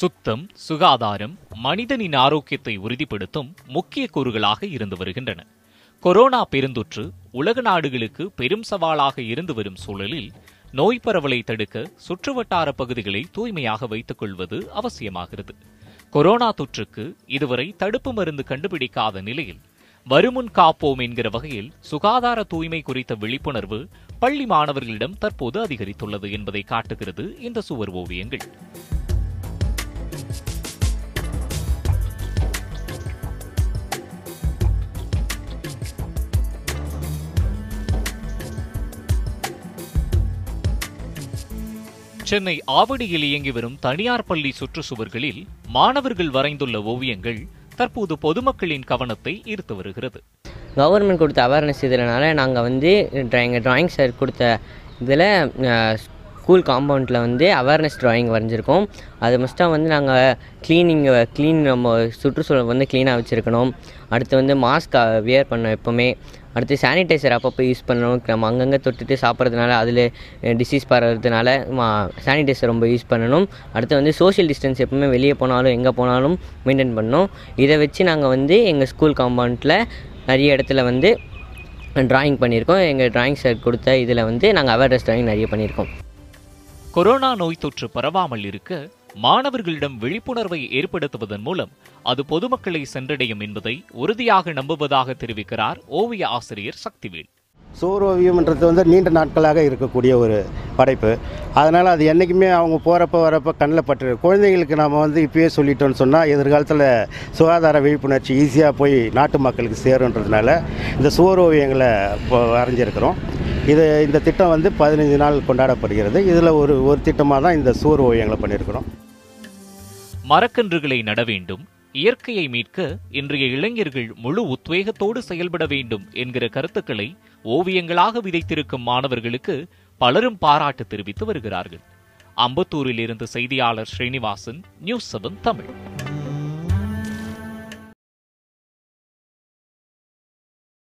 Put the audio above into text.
சுத்தம் சுகாதாரம் மனிதனின் ஆரோக்கியத்தை உறுதிப்படுத்தும் முக்கிய கூறுகளாக இருந்து வருகின்றன. கொரோனா பெருந்தொற்று உலக நாடுகளுக்கு பெரும் சவாலாக இருந்து வரும் சூழலில் நோய் பரவலை தடுக்க சுற்றுவட்டார பகுதிகளை தூய்மையாக வைத்துக் கொள்வது அவசியமாகிறது. கொரோனா தொற்றுக்கு இதுவரை தடுப்பு மருந்து கண்டுபிடிக்காத நிலையில் வருமுன் காப்போம் என்கிற வகையில் சுகாதார தூய்மை குறித்த விழிப்புணர்வு பள்ளி மாணவர்களிடம் தற்போது அதிகரித்துள்ளது என்பதை காட்டுகிறது இந்த சுவர் ஓவியங்கள். சென்னை ஆவடியில் இயங்கி வரும் தனியார் பள்ளி சுற்றுச்சுவர்களில் மாணவர்கள் வரைந்துள்ள ஓவியங்கள் தற்போது பொதுமக்களின் கவனத்தை ஈர்த்து வருகிறது. கவர்மெண்ட் கொடுத்த அவேர்னஸ் இதனால நாங்கள் வந்து எங்கள் டிராயிங் சார் கொடுத்த இதில் ஸ்கூல் காம்பவுண்டில் வந்து அவேர்னஸ் டிராயிங் வரைஞ்சிருக்கோம். அது மஸ்ட்டாக வந்து நாங்கள் க்ளீனிங் க்ளீன் நம்ம சுற்றுச்சூழல் வந்து க்ளீனாக வச்சுருக்கணும். அடுத்து வந்து மாஸ்க் வியர் பண்ண எப்போவுமே. அடுத்து சானிடைசர் அப்பப்போ யூஸ் பண்ணணும். நம்ம அங்கங்கே தொட்டுட்டு சாப்பிட்றதுனால அதில் டிசீஸ் பரவுறதுனால சானிடைசர் ரொம்ப யூஸ் பண்ணணும். அடுத்து வந்து சோஷியல் டிஸ்டன்ஸ் எப்பவுமே வெளியே போனாலும் எங்கே போனாலும் மெயின்டைன் பண்ணணும். இதை வச்சு நாங்கள் வந்து எங்கள் ஸ்கூல் காம்பவுண்டில் நிறைய இடத்துல வந்து டிராயிங் பண்ணியிருக்கோம். எங்கள் டிராயிங் சார் கொடுத்த இதில் வந்து நாங்கள் அவேர்னஸ் டிராயிங் நிறைய பண்ணியிருக்கோம். கொரோனா நோய் தொற்று பரவாமல் இருக்க மாணவர்களிடம் விழிப்புணர்வை ஏற்படுத்துவதன் மூலம் அது பொதுமக்களை சென்றடையும் என்பதை உறுதியாக நம்புவதாக தெரிவிக்கிறார் ஓவிய ஆசிரியர் சக்திவேல். சூரோவியம் என்றது வந்து நீண்ட நாட்களாக இருக்கக்கூடிய ஒரு படைப்பு. அதனால் அது என்றைக்குமே அவங்க போகிறப்ப வரப்போ கண்ணில் பட்டு குழந்தைங்களுக்கு நாம் வந்து இப்பயே சொல்லிட்டோம்னு சொன்னால் எதிர்காலத்தில் சுகாதார விழிப்புணர்ச்சி ஈஸியாக போய் நாட்டு மக்களுக்கு சேருன்றதுனால இந்த சுவரோவியங்களை இப்போ வரைஞ்சிருக்கிறோம். இது இந்த திட்டம் வந்து பதினைஞ்சு நாள் கொண்டாடப்படுகிறது. இதில் ஒரு ஒரு திட்டமாக தான் இந்த சுவர் ஓவியங்களை பண்ணியிருக்கிறோம் மரக்கன்றுகளை நட வேண்டும். இயற்கையை மீட்க இன்றைய இளைஞர்கள் முழு உத்வேகத்தோடு செயல்பட வேண்டும் என்கிற கருத்துக்களை ஓவியங்களாக விதைத்திருக்கும் மாணவர்களுக்கு பலரும் பாராட்டு தெரிவித்து வருகிறார்கள். அம்பத்தூரில் இருந்து செய்தியாளர் ஸ்ரீனிவாசன் நியூஸ் செவன் தமிழ்.